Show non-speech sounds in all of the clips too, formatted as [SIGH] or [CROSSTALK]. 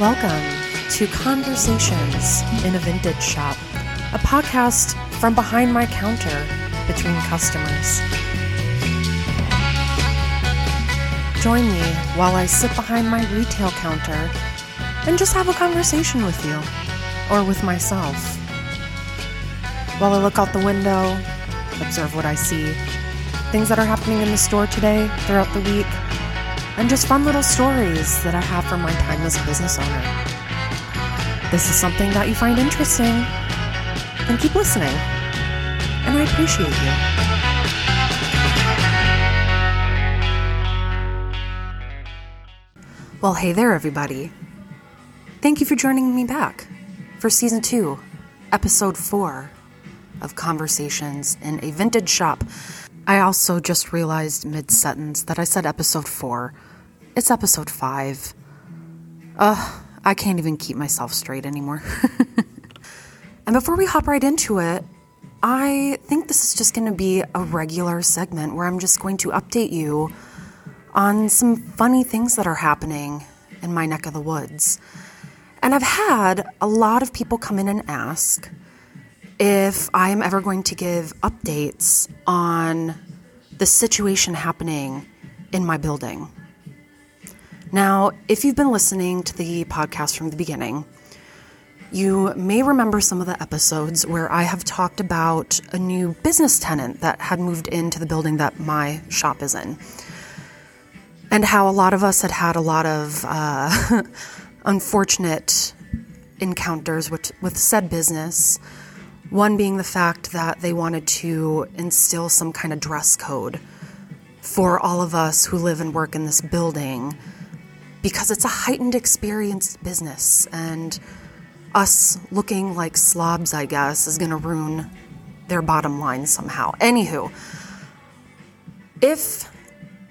Welcome to Conversations in a Vintage Shop, a podcast from behind my counter between customers. Join me while I sit behind my retail counter and just have a conversation with you or with myself. While I look out the window, observe what I see, things that are happening in the store today, throughout the week, and just fun little stories that I have from my time as a business owner. This is something that you find interesting, then keep listening. And I appreciate you. Well, hey there, everybody. Thank you for joining me back for season two, episode four of Conversations in a Vintage Shop. I also just realized mid sentence that I said episode four. It's episode five. Ugh, I can't even keep myself straight anymore. [LAUGHS] and before we hop right into it, I think this is just going to be a regular segment where I'm just going to update you on some funny things that are happening in my neck of the woods. And I've had a lot of people come in and ask if I am ever going to give updates on the situation happening in my building. Now, if you've been listening to the podcast from the beginning, you may remember some of the episodes where I have talked about a new business tenant that had moved into the building that my shop is in. And how a lot of us had had a lot of uh, [LAUGHS] unfortunate encounters with, with said business. One being the fact that they wanted to instill some kind of dress code for all of us who live and work in this building because it's a heightened experience business and us looking like slobs, I guess, is going to ruin their bottom line somehow. Anywho, if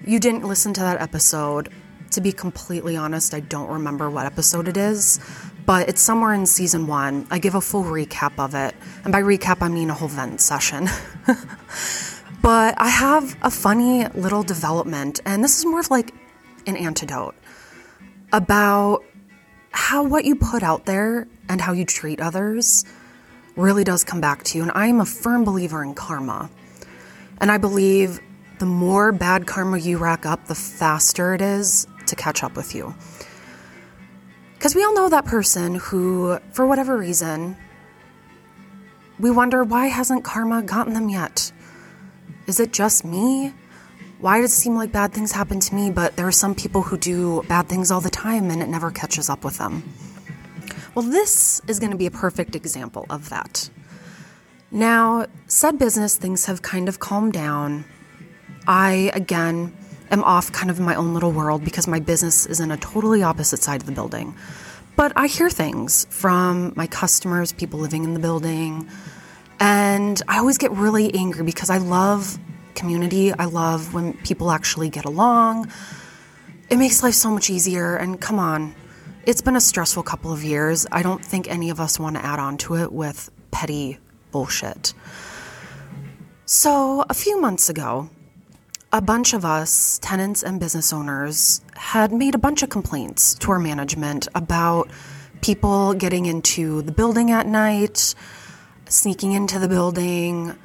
you didn't listen to that episode, to be completely honest, I don't remember what episode it is, but it's somewhere in season one. I give a full recap of it. And by recap, I mean a whole vent session. [LAUGHS] but I have a funny little development, and this is more of like an antidote about how what you put out there and how you treat others really does come back to you. And I am a firm believer in karma. And I believe the more bad karma you rack up, the faster it is to catch up with you. Because we all know that person who, for whatever reason, we wonder why hasn't karma gotten them yet? Is it just me? why does it seem like bad things happen to me, but there are some people who do bad things all the time and it never catches up with them? Well, this is going to be a perfect example of that. Now, said business, things have kind of calmed down. I, again, am off kind of in my own little world because my business is in a totally opposite side of the building. But I hear things from my customers, people living in the building, and I always get really angry because I love community. I love when people actually get along. It makes life so much easier. And come on, it's been a stressful couple of years. I don't think any of us want to add on to it with petty bullshit. So, a few months ago, a bunch of us, tenants and business owners, had made a bunch of complaints to our management about people getting into the building at night, sneaking into the building,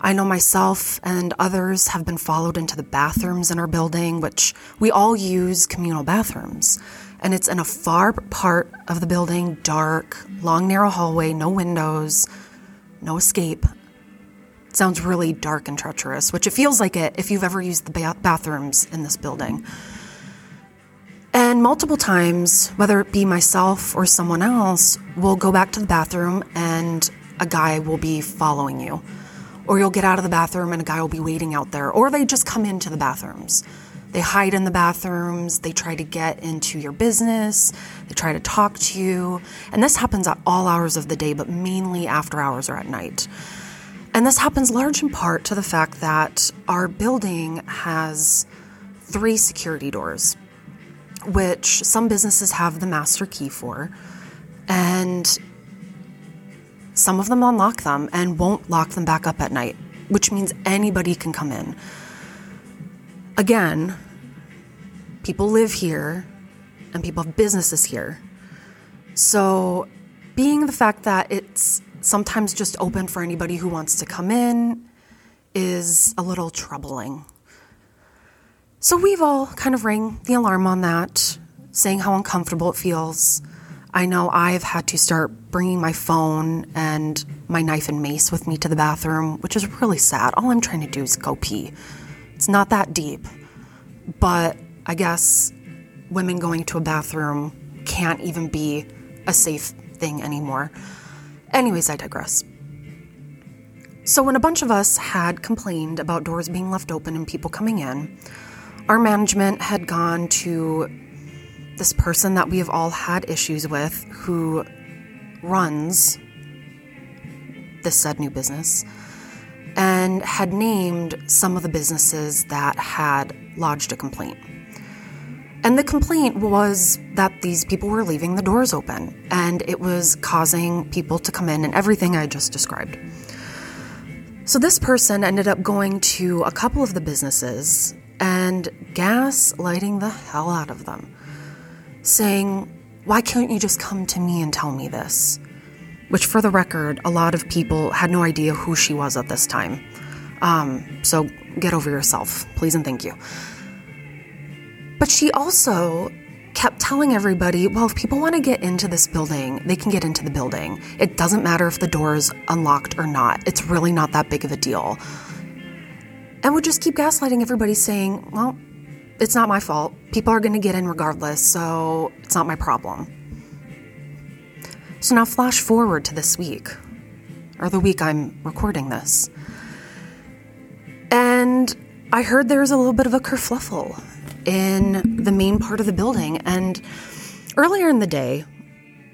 I know myself and others have been followed into the bathrooms in our building, which we all use communal bathrooms. And it's in a far part of the building, dark, long, narrow hallway, no windows, no escape. Sounds really dark and treacherous, which it feels like it if you've ever used the ba- bathrooms in this building. And multiple times, whether it be myself or someone else, will go back to the bathroom and a guy will be following you or you'll get out of the bathroom and a guy will be waiting out there, or they just come into the bathrooms. They hide in the bathrooms, they try to get into your business, they try to talk to you. And this happens at all hours of the day, but mainly after hours or at night. And this happens large in part to the fact that our building has three security doors, which some businesses have the master key for. And some of them unlock them and won't lock them back up at night, which means anybody can come in. Again, people live here and people have businesses here. So, being the fact that it's sometimes just open for anybody who wants to come in is a little troubling. So, we've all kind of rang the alarm on that, saying how uncomfortable it feels. I know I've had to start bringing my phone and my knife and mace with me to the bathroom, which is really sad. All I'm trying to do is go pee. It's not that deep. But I guess women going to a bathroom can't even be a safe thing anymore. Anyways, I digress. So, when a bunch of us had complained about doors being left open and people coming in, our management had gone to this person that we have all had issues with who runs this said new business and had named some of the businesses that had lodged a complaint. And the complaint was that these people were leaving the doors open and it was causing people to come in and everything I just described. So this person ended up going to a couple of the businesses and gas lighting the hell out of them, saying, Why can't you just come to me and tell me this? Which, for the record, a lot of people had no idea who she was at this time. Um, so get over yourself, please and thank you. But she also kept telling everybody, well, if people want to get into this building, they can get into the building. It doesn't matter if the door is unlocked or not. It's really not that big of a deal. And would just keep gaslighting everybody, saying, well, it's not my fault. People are going to get in regardless, so it's not my problem. So now, flash forward to this week, or the week I'm recording this. And I heard there was a little bit of a kerfluffle in the main part of the building. And earlier in the day,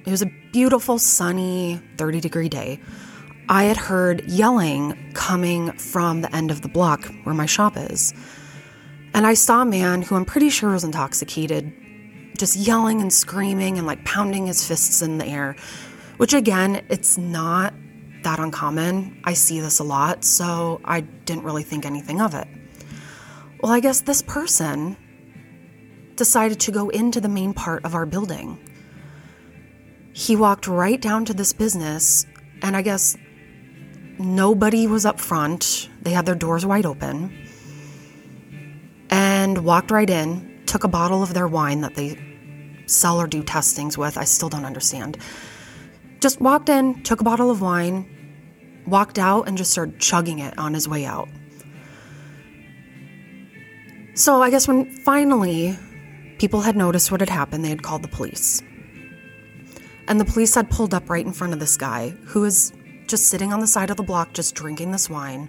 it was a beautiful, sunny, 30 degree day. I had heard yelling coming from the end of the block where my shop is. And I saw a man who I'm pretty sure was intoxicated, just yelling and screaming and like pounding his fists in the air, which again, it's not that uncommon. I see this a lot, so I didn't really think anything of it. Well, I guess this person decided to go into the main part of our building. He walked right down to this business, and I guess nobody was up front. They had their doors wide open. And walked right in, took a bottle of their wine that they sell or do testings with. I still don't understand. Just walked in, took a bottle of wine, walked out, and just started chugging it on his way out. So I guess when finally people had noticed what had happened, they had called the police. And the police had pulled up right in front of this guy who was just sitting on the side of the block, just drinking this wine.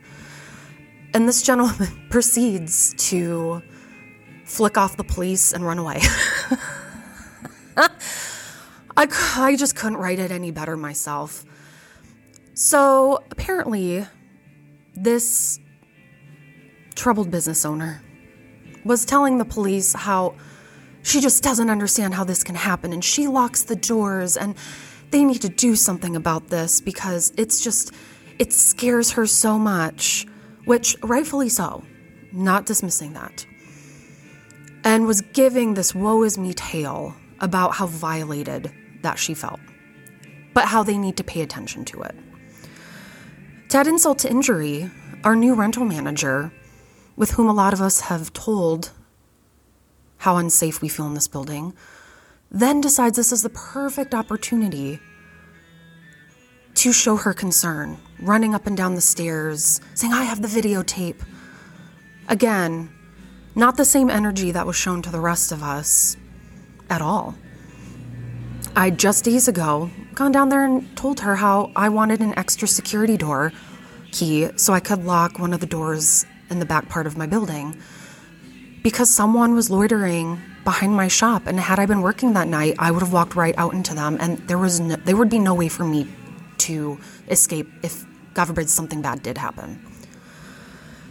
And this gentleman [LAUGHS] proceeds to flick off the police and run away. [LAUGHS] I, I just couldn't write it any better myself. So apparently, this troubled business owner was telling the police how she just doesn't understand how this can happen and she locks the doors and they need to do something about this because it's just, it scares her so much, which rightfully so, not dismissing that. And was giving this woe is me tale about how violated that she felt, but how they need to pay attention to it. To add insult to injury, our new rental manager, with whom a lot of us have told how unsafe we feel in this building, then decides this is the perfect opportunity to show her concern, running up and down the stairs, saying, I have the videotape. Again, not the same energy that was shown to the rest of us at all. I just days ago gone down there and told her how I wanted an extra security door key so I could lock one of the doors in the back part of my building because someone was loitering behind my shop and had I been working that night I would have walked right out into them and there was no, there would be no way for me to escape if God forbid something bad did happen.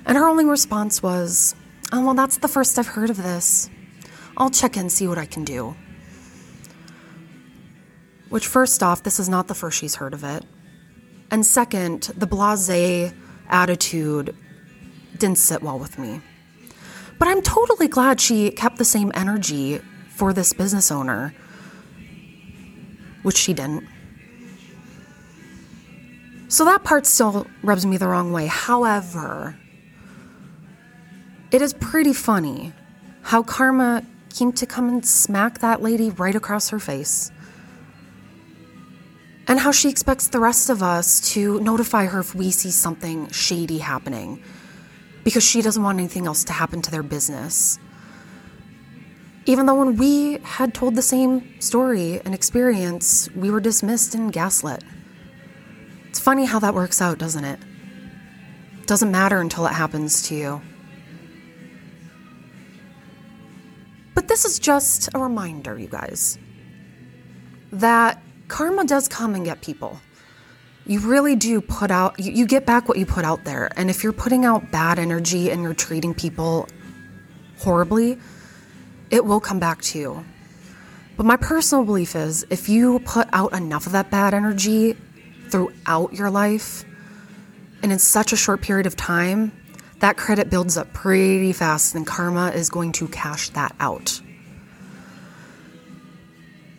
And her only response was, "Oh, well that's the first I've heard of this. I'll check in see what I can do." Which, first off, this is not the first she's heard of it. And second, the blase attitude didn't sit well with me. But I'm totally glad she kept the same energy for this business owner, which she didn't. So that part still rubs me the wrong way. However, it is pretty funny how karma came to come and smack that lady right across her face. And how she expects the rest of us to notify her if we see something shady happening because she doesn't want anything else to happen to their business. Even though when we had told the same story and experience, we were dismissed and gaslit. It's funny how that works out, doesn't it? it doesn't matter until it happens to you. But this is just a reminder, you guys, that karma does come and get people. You really do put out, you, you get back what you put out there. And if you're putting out bad energy and you're treating people horribly, it will come back to you. But my personal belief is if you put out enough of that bad energy throughout your life and in such a short period of time, that credit builds up pretty fast and karma is going to cash that out.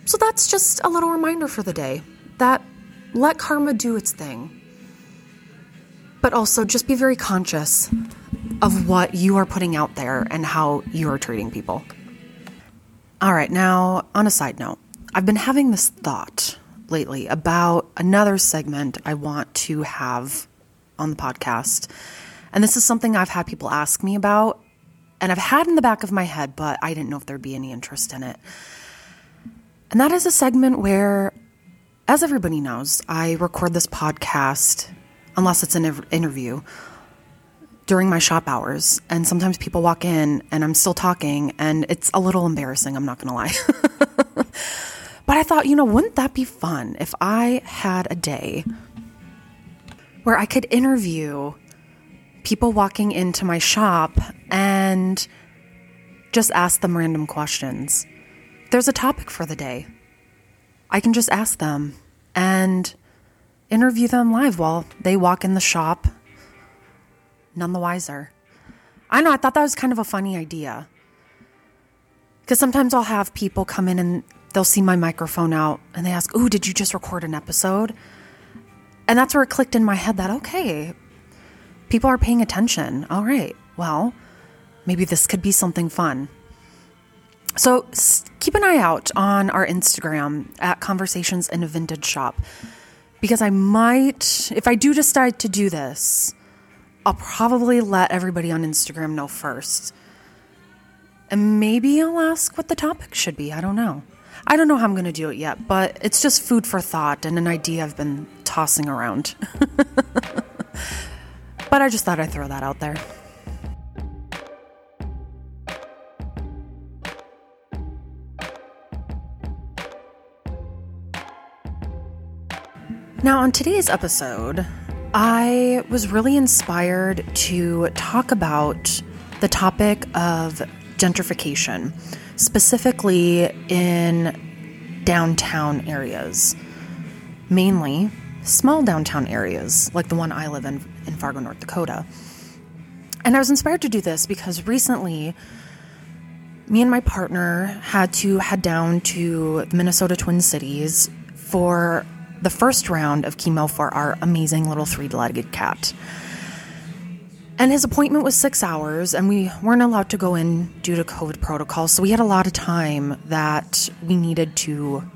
So that's just a little reminder for the day that let karma do its thing. But also just be very conscious of what you are putting out there and how you are treating people. All right, now, on a side note, I've been having this thought lately about another segment I want to have on the podcast. And this is something I've had people ask me about, and I've had in the back of my head, but I didn't know if there'd be any interest in it. And that is a segment where, as everybody knows, I record this podcast, unless it's an interview, during my shop hours. And sometimes people walk in and I'm still talking, and it's a little embarrassing, I'm not gonna lie. [LAUGHS] but I thought, you know, wouldn't that be fun if I had a day where I could interview people walking into my shop and just ask them random questions? There's a topic for the day. I can just ask them and interview them live while they walk in the shop none the wiser. I know, I thought that was kind of a funny idea. Because sometimes I'll have people come in and they'll see my microphone out and they ask, Ooh, did you just record an episode? And that's where it clicked in my head that, okay, people are paying attention. All right, well, maybe this could be something fun. So keep an eye out on our Instagram at Conversations in a Vintage Shop because I might, if I do decide to do this, I'll probably let everybody on Instagram know first. And maybe I'll ask what the topic should be. I don't know. I don't know how I'm going to do it yet, but it's just food for thought and an idea I've been tossing around. [LAUGHS] but I just thought I'd throw that out there. Now, on today's episode, I was really inspired to talk about the topic of gentrification, specifically in downtown areas, mainly small downtown areas like the one I live in in Fargo, North Dakota. And I was inspired to do this because recently me and my partner had to head down to the Minnesota Twin Cities for the first round of chemo for our amazing little three legged cat. And his appointment was six hours, and we weren't allowed to go in due to COVID protocols. So we had a lot of time that we needed to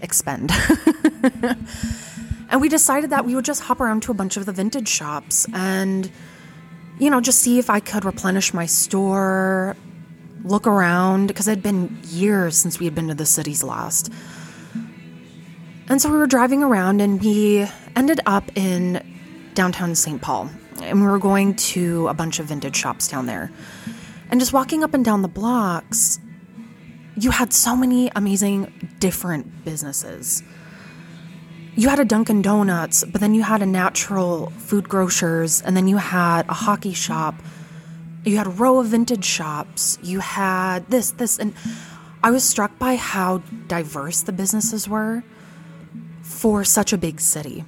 expend. [LAUGHS] and we decided that we would just hop around to a bunch of the vintage shops and, you know, just see if I could replenish my store, look around, because it had been years since we had been to the cities last. And so we were driving around and we ended up in downtown St. Paul. And we were going to a bunch of vintage shops down there. And just walking up and down the blocks, you had so many amazing different businesses. You had a Dunkin' Donuts, but then you had a natural food grocers, and then you had a hockey shop. You had a row of vintage shops. You had this, this, and I was struck by how diverse the businesses were for such a big city.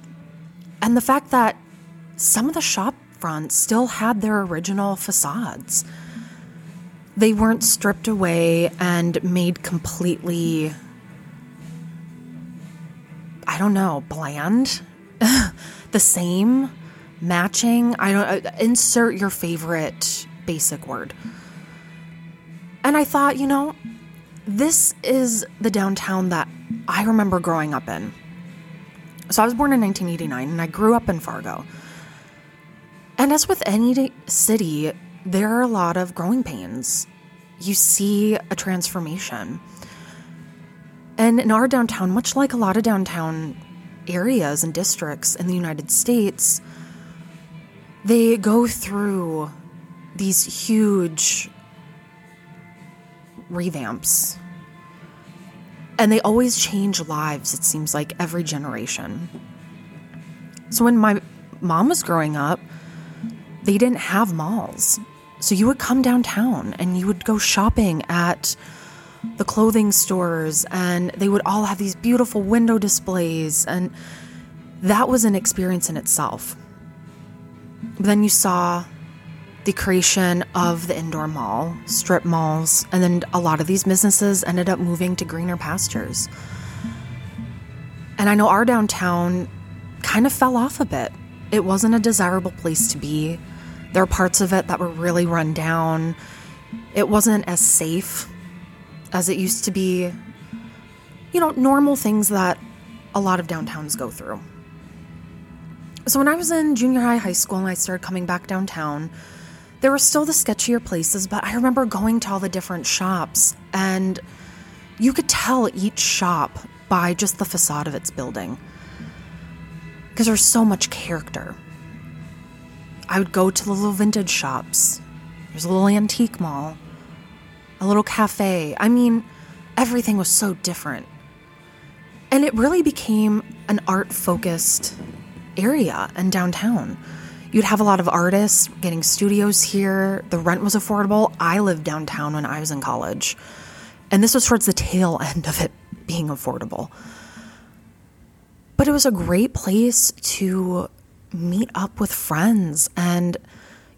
And the fact that some of the shop fronts still had their original facades. they weren't stripped away and made completely I don't know, bland, [LAUGHS] the same, matching. I don't uh, insert your favorite basic word. And I thought, you know, this is the downtown that I remember growing up in. So I was born in 1989 and I grew up in Fargo. And as with any city, there are a lot of growing pains. You see a transformation. And in our downtown, much like a lot of downtown areas and districts in the United States, they go through these huge revamps. And they always change lives, it seems like, every generation. So when my mom was growing up, they didn't have malls. So you would come downtown and you would go shopping at the clothing stores, and they would all have these beautiful window displays. And that was an experience in itself. Then you saw the creation of the indoor mall, strip malls, and then a lot of these businesses ended up moving to greener pastures. And I know our downtown kind of fell off a bit. It wasn't a desirable place to be. There are parts of it that were really run down. It wasn't as safe as it used to be. You know, normal things that a lot of downtowns go through. So when I was in junior high, high school, and I started coming back downtown, there were still the sketchier places, but I remember going to all the different shops, and you could tell each shop by just the facade of its building because there's so much character. I would go to the little vintage shops. There's a little antique mall, a little cafe. I mean, everything was so different. And it really became an art focused area in downtown. You'd have a lot of artists getting studios here. The rent was affordable. I lived downtown when I was in college. And this was towards the tail [LAUGHS] end of it being affordable. But it was a great place to meet up with friends and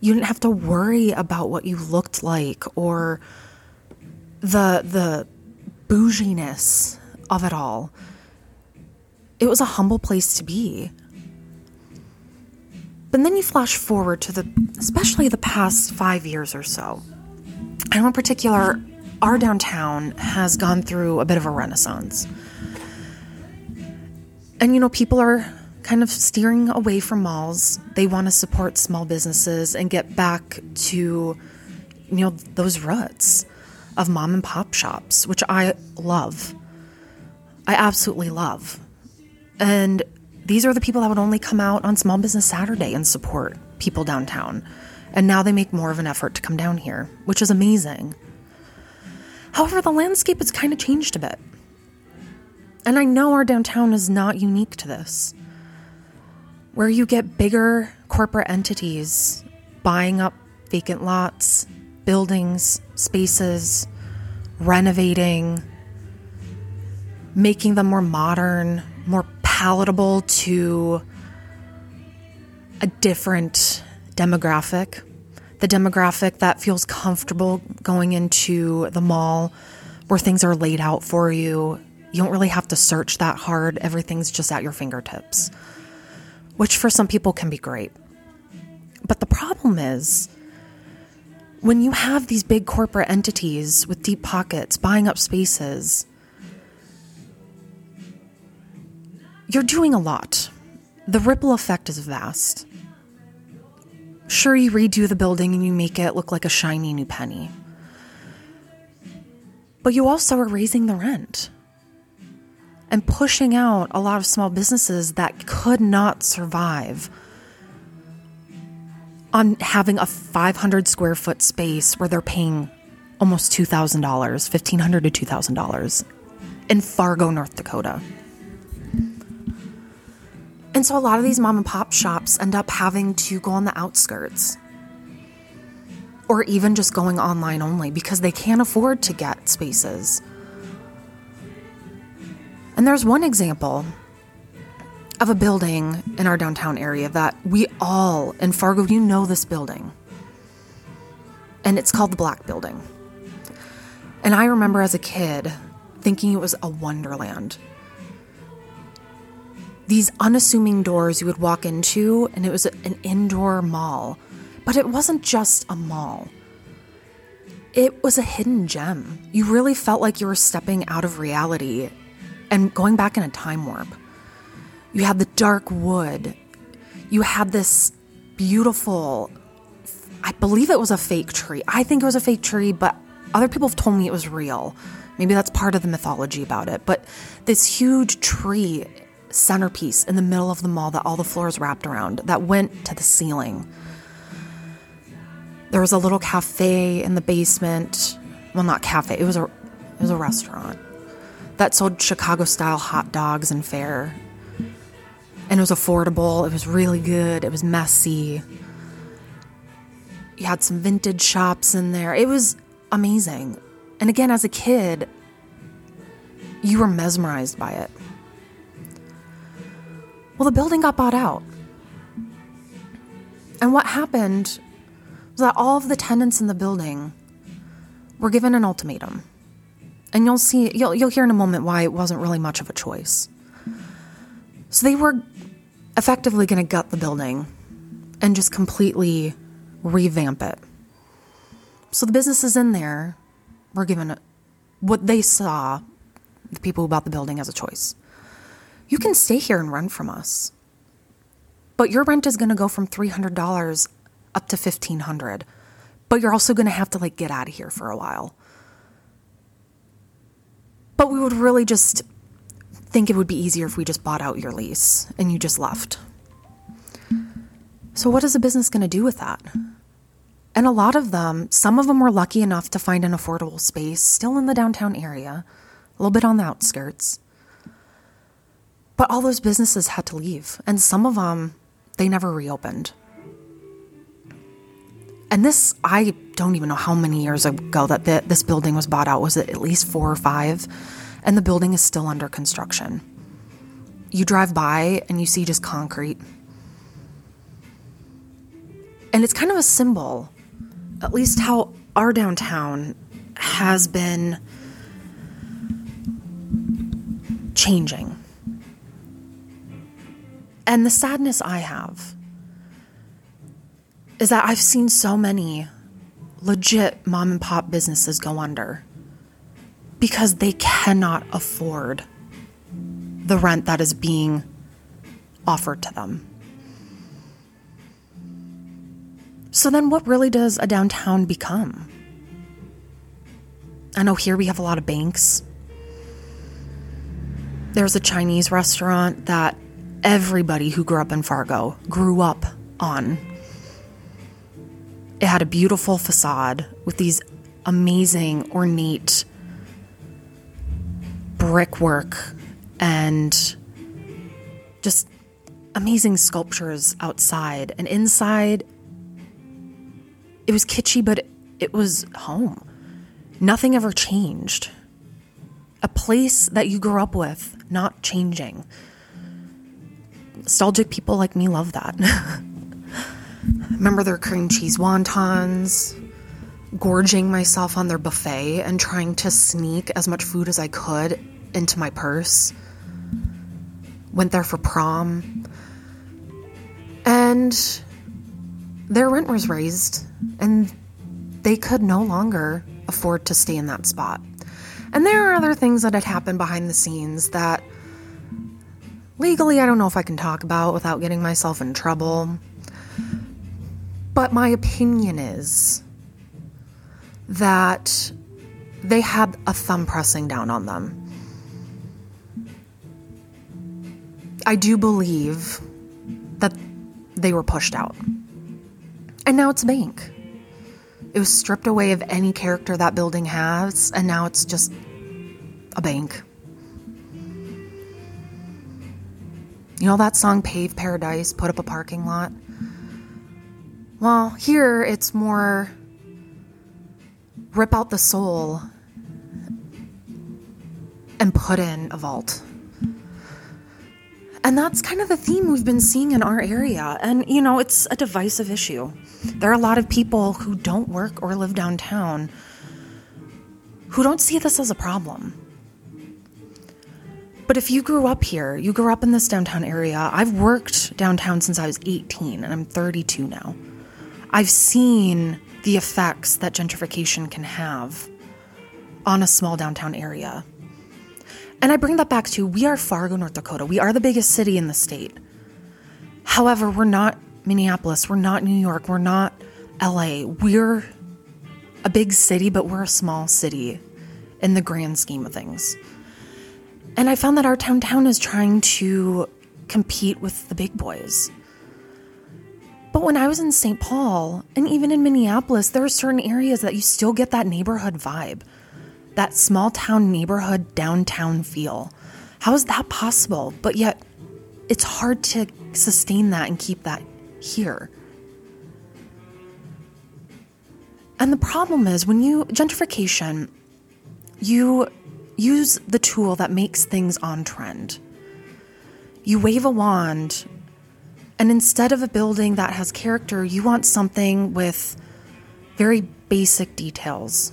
you didn't have to worry about what you looked like or the the bouginess of it all. It was a humble place to be. But then you flash forward to the, especially the past five years or so. And in particular, our downtown has gone through a bit of a renaissance. And you know, people are kind of steering away from malls. They want to support small businesses and get back to, you know, those roots of mom and pop shops, which I love. I absolutely love. And these are the people that would only come out on Small Business Saturday and support people downtown. And now they make more of an effort to come down here, which is amazing. However, the landscape has kind of changed a bit. And I know our downtown is not unique to this, where you get bigger corporate entities buying up vacant lots, buildings, spaces, renovating, making them more modern, more palatable to a different demographic. The demographic that feels comfortable going into the mall where things are laid out for you. You don't really have to search that hard, everything's just at your fingertips, which for some people can be great. But the problem is, when you have these big corporate entities with deep pockets buying up spaces, You're doing a lot. The ripple effect is vast. Sure, you redo the building and you make it look like a shiny new penny. But you also are raising the rent and pushing out a lot of small businesses that could not survive on having a 500 square foot space where they're paying almost $2,000, 1,500 to $2,000 in Fargo, North Dakota. And so a lot of these mom and pop shops end up having to go on the outskirts or even just going online only because they can't afford to get spaces. And there's one example of a building in our downtown area that we all in Fargo, you know this building. And it's called the Black Building. And I remember as a kid thinking it was a wonderland. These unassuming doors you would walk into, and it was an indoor mall. But it wasn't just a mall, it was a hidden gem. You really felt like you were stepping out of reality and going back in a time warp. You had the dark wood, you had this beautiful, I believe it was a fake tree. I think it was a fake tree, but other people have told me it was real. Maybe that's part of the mythology about it. But this huge tree centerpiece in the middle of the mall that all the floors wrapped around that went to the ceiling. There was a little cafe in the basement. Well, not cafe. It was a it was a restaurant that sold Chicago style hot dogs and fare. And it was affordable. It was really good. It was messy. You had some vintage shops in there. It was amazing. And again, as a kid, you were mesmerized by it. Well, the building got bought out. And what happened was that all of the tenants in the building were given an ultimatum. And you'll see you'll you'll hear in a moment why it wasn't really much of a choice. So they were effectively going to gut the building and just completely revamp it. So the businesses in there were given what they saw, the people who bought the building, as a choice. You can stay here and rent from us, but your rent is going to go from $300 up to 1500 but you're also going to have to like get out of here for a while. But we would really just think it would be easier if we just bought out your lease and you just left. So, what is a business going to do with that? And a lot of them, some of them were lucky enough to find an affordable space still in the downtown area, a little bit on the outskirts. But all those businesses had to leave, and some of them, they never reopened. And this, I don't even know how many years ago that this building was bought out. Was it at least four or five? And the building is still under construction. You drive by and you see just concrete. And it's kind of a symbol at least how our downtown has been changing. And the sadness I have is that I've seen so many legit mom and pop businesses go under because they cannot afford the rent that is being offered to them. So then, what really does a downtown become? I know here we have a lot of banks. There's a Chinese restaurant that everybody who grew up in Fargo grew up on. It had a beautiful facade with these amazing, ornate brickwork and just amazing sculptures outside. And inside, it was kitschy, but it was home. Nothing ever changed. A place that you grew up with, not changing. Nostalgic people like me love that. [LAUGHS] Remember their cream cheese wontons, gorging myself on their buffet and trying to sneak as much food as I could into my purse. Went there for prom. And their rent was raised and they could no longer afford to stay in that spot. And there are other things that had happened behind the scenes that legally I don't know if I can talk about without getting myself in trouble. But my opinion is that they had a thumb pressing down on them. I do believe that they were pushed out. And now it's a bank. It was stripped away of any character that building has, and now it's just a bank. You know that song Pave Paradise, Put Up a Parking Lot? Well, here it's more rip out the soul and put in a vault. And that's kind of the theme we've been seeing in our area. And, you know, it's a divisive issue. There are a lot of people who don't work or live downtown who don't see this as a problem. But if you grew up here, you grew up in this downtown area. I've worked downtown since I was 18 and I'm 32 now. I've seen the effects that gentrification can have on a small downtown area. And I bring that back to we are Fargo, North Dakota. We are the biggest city in the state. However, we're not Minneapolis, we're not New York, we're not LA. We're a big city, but we're a small city in the grand scheme of things. And I found that our downtown is trying to compete with the big boys. But when I was in St. Paul and even in Minneapolis, there are certain areas that you still get that neighborhood vibe, that small town neighborhood downtown feel. How is that possible? But yet, it's hard to sustain that and keep that here. And the problem is when you gentrification, you use the tool that makes things on trend. You wave a wand, and instead of a building that has character, you want something with very basic details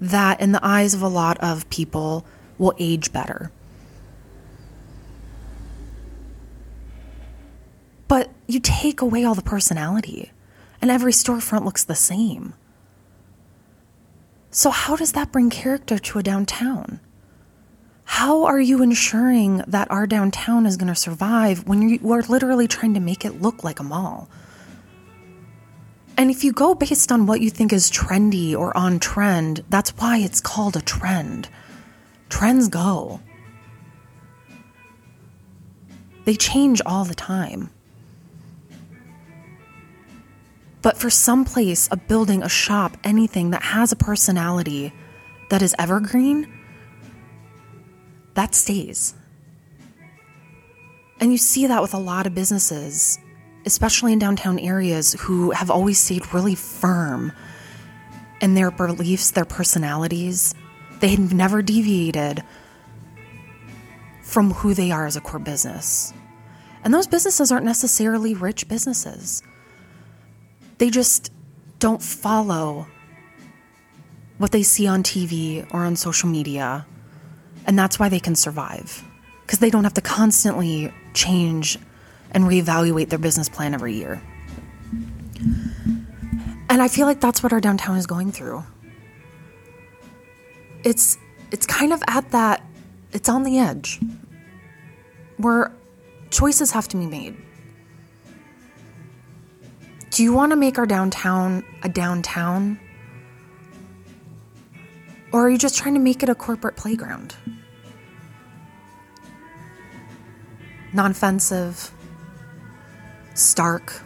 that, in the eyes of a lot of people, will age better. But you take away all the personality, and every storefront looks the same. So, how does that bring character to a downtown? How are you ensuring that our downtown is going to survive when you are literally trying to make it look like a mall? And if you go based on what you think is trendy or on trend, that's why it's called a trend. Trends go, they change all the time. But for some place, a building, a shop, anything that has a personality that is evergreen, that stays. And you see that with a lot of businesses, especially in downtown areas, who have always stayed really firm in their beliefs, their personalities. They have never deviated from who they are as a core business. And those businesses aren't necessarily rich businesses. They just don't follow what they see on TV or on social media. And that's why they can survive. Because they don't have to constantly change and reevaluate their business plan every year. And I feel like that's what our downtown is going through. It's it's kind of at that it's on the edge where choices have to be made. Do you want to make our downtown a downtown? Or are you just trying to make it a corporate playground? Non offensive, stark,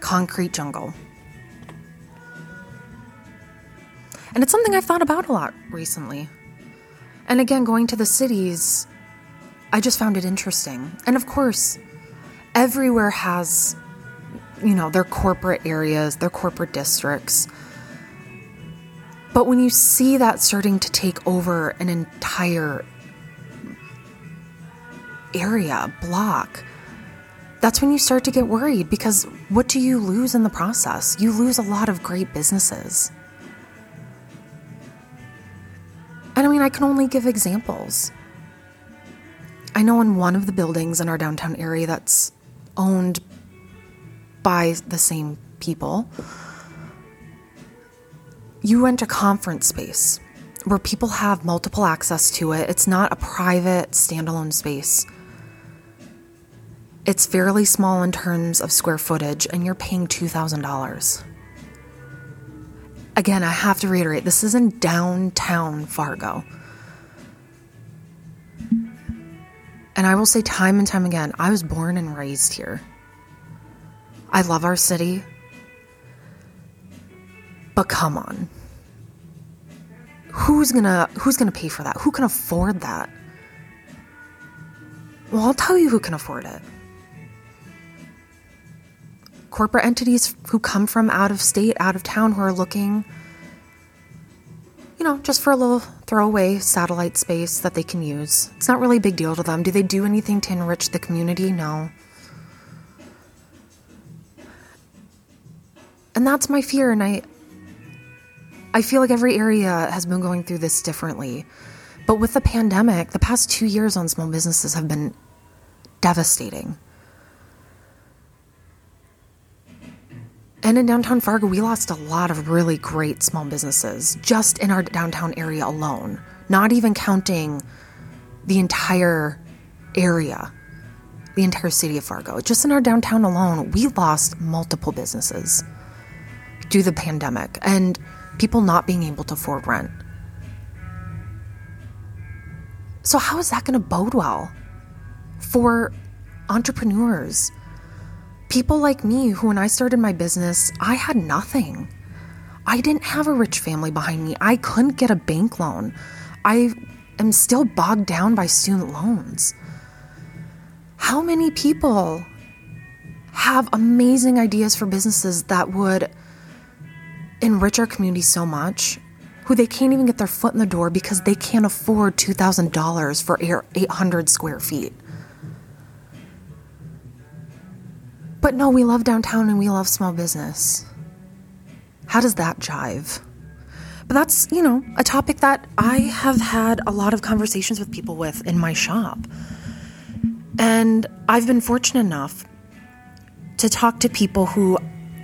concrete jungle. And it's something I've thought about a lot recently. And again, going to the cities, I just found it interesting. And of course, everywhere has you know, their corporate areas, their corporate districts. But when you see that starting to take over an entire area, block, that's when you start to get worried because what do you lose in the process? You lose a lot of great businesses. And I mean, I can only give examples. I know in one of the buildings in our downtown area that's owned by the same people. You rent a conference space where people have multiple access to it. It's not a private, standalone space. It's fairly small in terms of square footage, and you're paying $2,000. Again, I have to reiterate this is in downtown Fargo. And I will say time and time again, I was born and raised here. I love our city. But come on. Who's gonna who's gonna pay for that? Who can afford that? Well, I'll tell you who can afford it. Corporate entities who come from out of state, out of town, who are looking, you know, just for a little throwaway satellite space that they can use. It's not really a big deal to them. Do they do anything to enrich the community? No. And that's my fear. And I, I feel like every area has been going through this differently. But with the pandemic, the past two years on small businesses have been devastating. And in downtown Fargo, we lost a lot of really great small businesses just in our downtown area alone, not even counting the entire area, the entire city of Fargo. Just in our downtown alone, we lost multiple businesses due the pandemic and people not being able to afford rent. So, how is that going to bode well for entrepreneurs? People like me, who when I started my business, I had nothing. I didn't have a rich family behind me. I couldn't get a bank loan. I am still bogged down by student loans. How many people have amazing ideas for businesses that would enrich our community so much who they can't even get their foot in the door because they can't afford $2,000 for 800 square feet. But no, we love downtown and we love small business. How does that jive? But that's, you know, a topic that I have had a lot of conversations with people with in my shop. And I've been fortunate enough to talk to people who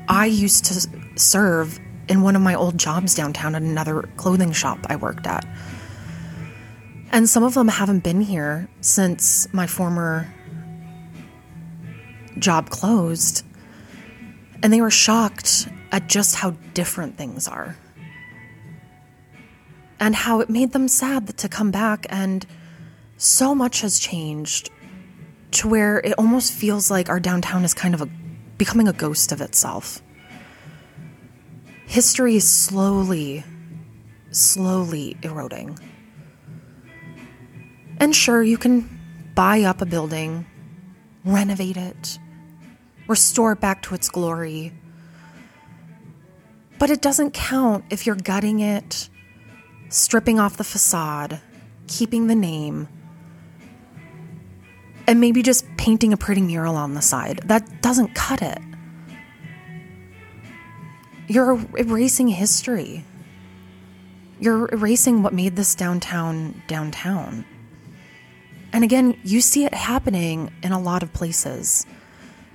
I used to serve in one of my old jobs downtown at another clothing shop I worked at. And some of them haven't been here since my former job closed. And they were shocked at just how different things are. And how it made them sad to come back, and so much has changed to where it almost feels like our downtown is kind of a, becoming a ghost of itself history is slowly, slowly eroding. And sure, you can buy up a building, renovate it, restore it back to its glory. But it doesn't count if you're gutting it, stripping off the facade, keeping the name, and maybe just painting a pretty mural on the side. That doesn't cut it. You're erasing history. You're erasing what made this downtown downtown. And again, you see it happening in a lot of places.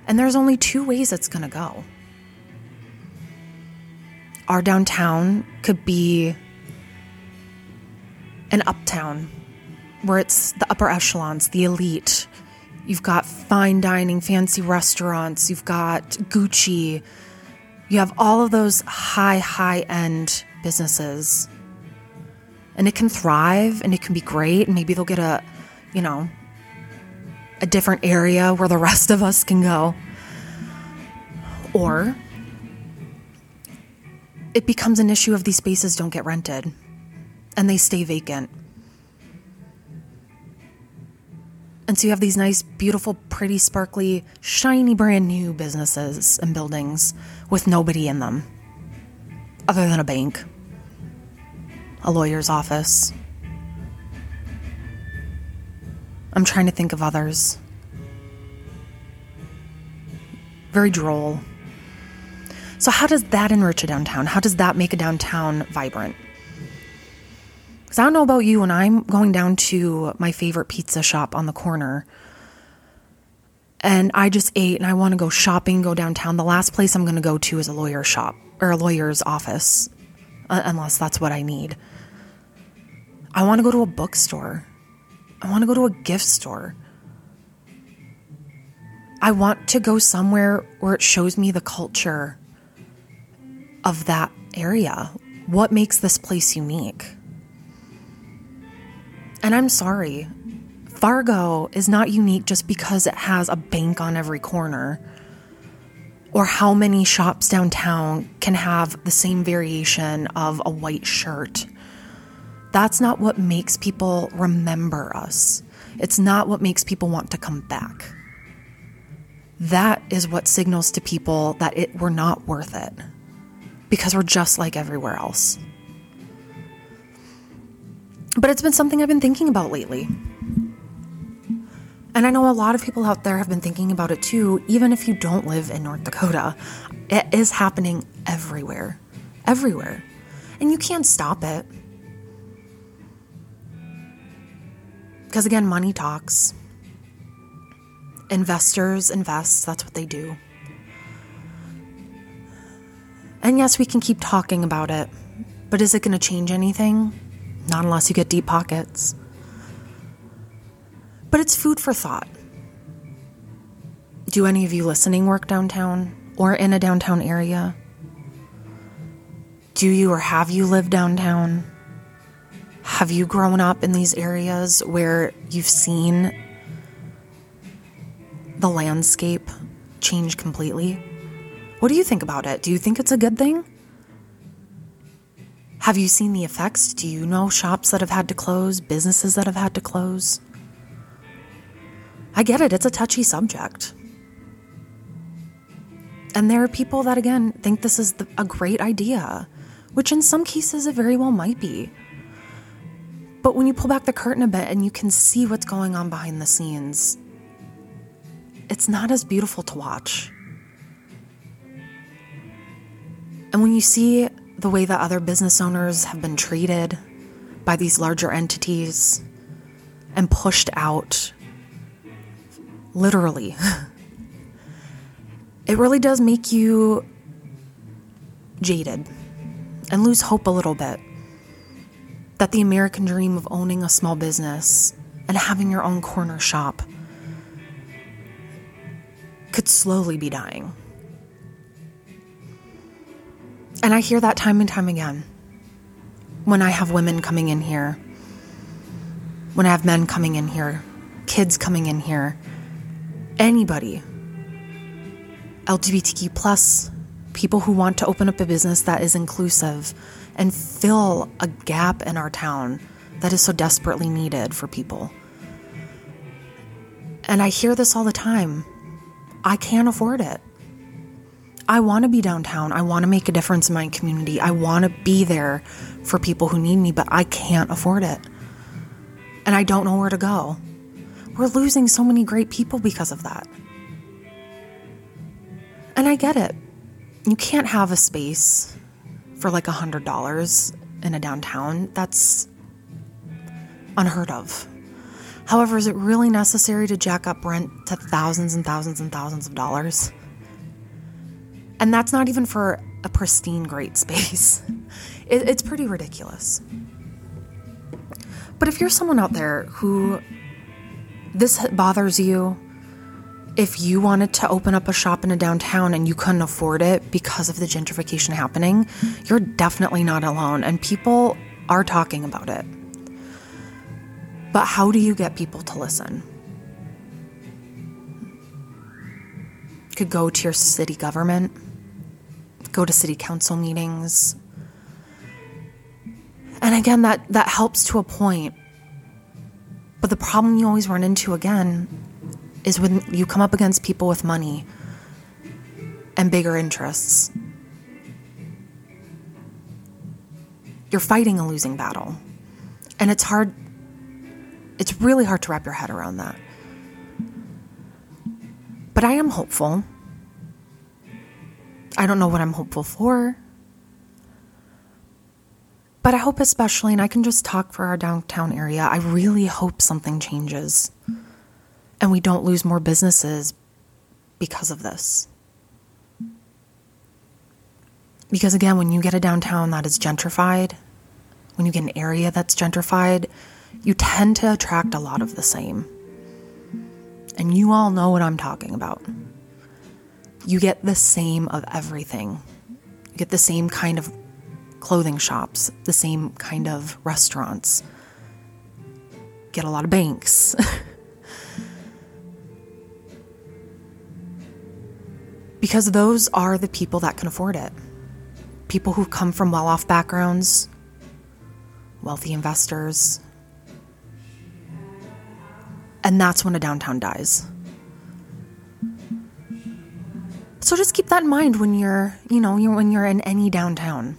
And there's only two ways it's going to go. Our downtown could be an uptown where it's the upper echelons, the elite. You've got fine dining, fancy restaurants, you've got Gucci, you have all of those high, high end businesses. And it can thrive and it can be great. And maybe they'll get a, you know, a different area where the rest of us can go. Or it becomes an issue of these spaces don't get rented and they stay vacant. And so you have these nice, beautiful, pretty, sparkly, shiny, brand new businesses and buildings with nobody in them other than a bank, a lawyer's office. I'm trying to think of others. Very droll. So, how does that enrich a downtown? How does that make a downtown vibrant? Because I don't know about you, when I'm going down to my favorite pizza shop on the corner and I just ate and I want to go shopping, go downtown, the last place I'm going to go to is a lawyer shop or a lawyer's office, unless that's what I need. I want to go to a bookstore. I want to go to a gift store. I want to go somewhere where it shows me the culture of that area. What makes this place unique? And I'm sorry, Fargo is not unique just because it has a bank on every corner or how many shops downtown can have the same variation of a white shirt. That's not what makes people remember us. It's not what makes people want to come back. That is what signals to people that it we're not worth it because we're just like everywhere else. But it's been something I've been thinking about lately. And I know a lot of people out there have been thinking about it too, even if you don't live in North Dakota. It is happening everywhere. Everywhere. And you can't stop it. Because again, money talks. Investors invest, that's what they do. And yes, we can keep talking about it, but is it going to change anything? Not unless you get deep pockets. But it's food for thought. Do any of you listening work downtown or in a downtown area? Do you or have you lived downtown? Have you grown up in these areas where you've seen the landscape change completely? What do you think about it? Do you think it's a good thing? Have you seen the effects? Do you know shops that have had to close, businesses that have had to close? I get it, it's a touchy subject. And there are people that, again, think this is the, a great idea, which in some cases it very well might be. But when you pull back the curtain a bit and you can see what's going on behind the scenes, it's not as beautiful to watch. And when you see the way that other business owners have been treated by these larger entities and pushed out, literally, [LAUGHS] it really does make you jaded and lose hope a little bit that the American dream of owning a small business and having your own corner shop could slowly be dying. And I hear that time and time again when I have women coming in here, when I have men coming in here, kids coming in here, anybody, LGBTQ plus, people who want to open up a business that is inclusive and fill a gap in our town that is so desperately needed for people. And I hear this all the time. I can't afford it. I want to be downtown. I want to make a difference in my community. I want to be there for people who need me, but I can't afford it. And I don't know where to go. We're losing so many great people because of that. And I get it. You can't have a space for like a $100 in a downtown. That's unheard of. However, is it really necessary to jack up rent to thousands and thousands and thousands of dollars? And that's not even for a pristine, great space. [LAUGHS] It, it's pretty ridiculous. But if you're someone out there who this bothers you, if you wanted to open up a shop in a downtown and you couldn't afford it because of the gentrification happening, you're definitely not alone. And people are talking about it. But how do you get people to listen? You could go to your city government go to city council meetings. And again, that, that helps to a point. But the problem you always run into again is when you come up against people with money and bigger interests. You're fighting a losing battle. And it's hard, it's really hard to wrap your head around that. But I am hopeful I don't know what I'm hopeful for. But I hope, especially, and I can just talk for our downtown area, I really hope something changes and we don't lose more businesses because of this. Because again, when you get a downtown that is gentrified, when you get an area that's gentrified, you tend to attract a lot of the same. And you all know what I'm talking about you get the same of everything. You get the same kind of clothing shops, the same kind of restaurants. Get a lot of banks. [LAUGHS] because those are the people that can afford it. People who come from well off backgrounds, wealthy investors. And that's when a downtown dies. So just keep that in mind when you're, you know, you're, when you're in any downtown.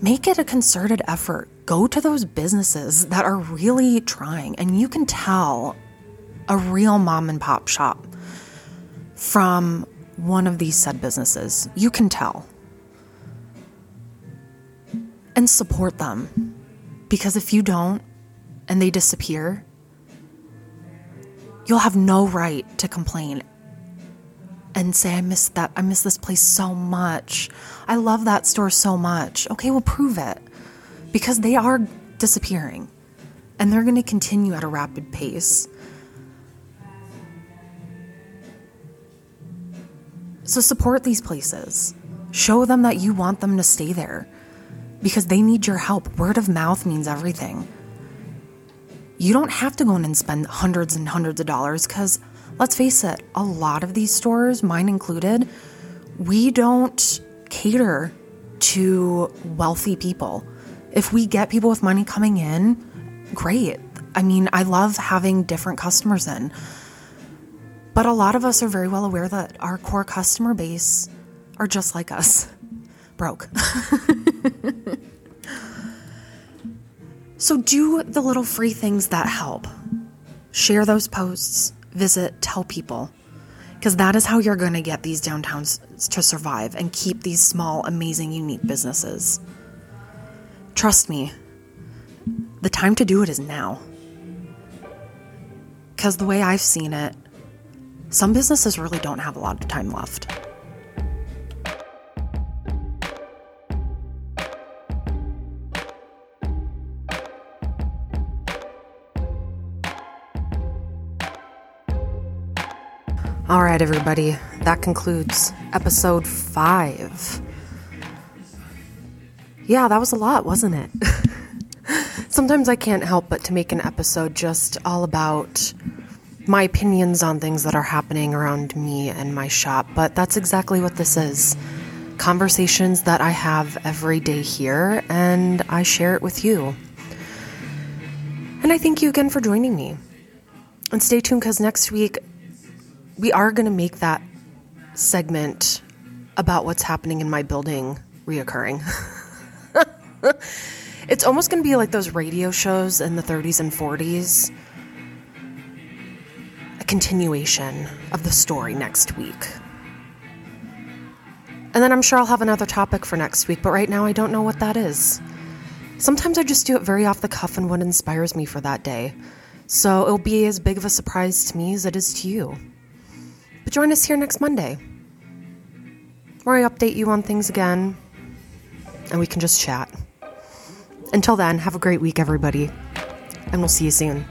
Make it a concerted effort. Go to those businesses that are really trying, and you can tell a real mom and pop shop from one of these said businesses. You can tell. and support them. Because if you don't and they disappear, you'll have no right to complain and say, I miss that, I miss this place so much. I love that store so much. Okay, well, prove it. Because they are disappearing and they're going to continue at a rapid pace. So support these places. Show them that you want them to stay there because they need your help. Word of mouth means everything. You don't have to go in and spend hundreds and hundreds of dollars because let's face it, a lot of these stores, mine included, we don't cater to wealthy people. If we get people with money coming in, great. I mean, I love having different customers in. But a lot of us are very well aware that our core customer base are just like us [LAUGHS] broke. [LAUGHS] so do the little free things that help. Share those posts, visit, tell people. Because that is how you're going to get these downtowns to survive and keep these small, amazing, unique businesses. Trust me, the time to do it is now. Because the way I've seen it, some businesses really don't have a lot of time left. All right, everybody, that concludes episode five. Yeah, that was a lot, wasn't it? [LAUGHS] Sometimes I can't help but to make an episode just all about my opinions on things that are happening around me and my shop, but that's exactly what this is. Conversations that I have every day here, and I share it with you. And I thank you again for joining me. And stay tuned because next week we are going to make that segment about what's happening in my building reoccurring. [LAUGHS] it's almost going to be like those radio shows in the 30s and 40s. A continuation of the story next week. And then I'm sure I'll have another topic for next week, but right now I don't know what that is. Sometimes I just do it very off the cuff and what inspires me for that day. So it'll be as big of a surprise to me as it is to you. But join us here next Monday, where I update you on things again and we can just chat. Until then, have a great week, everybody, and we'll see you soon.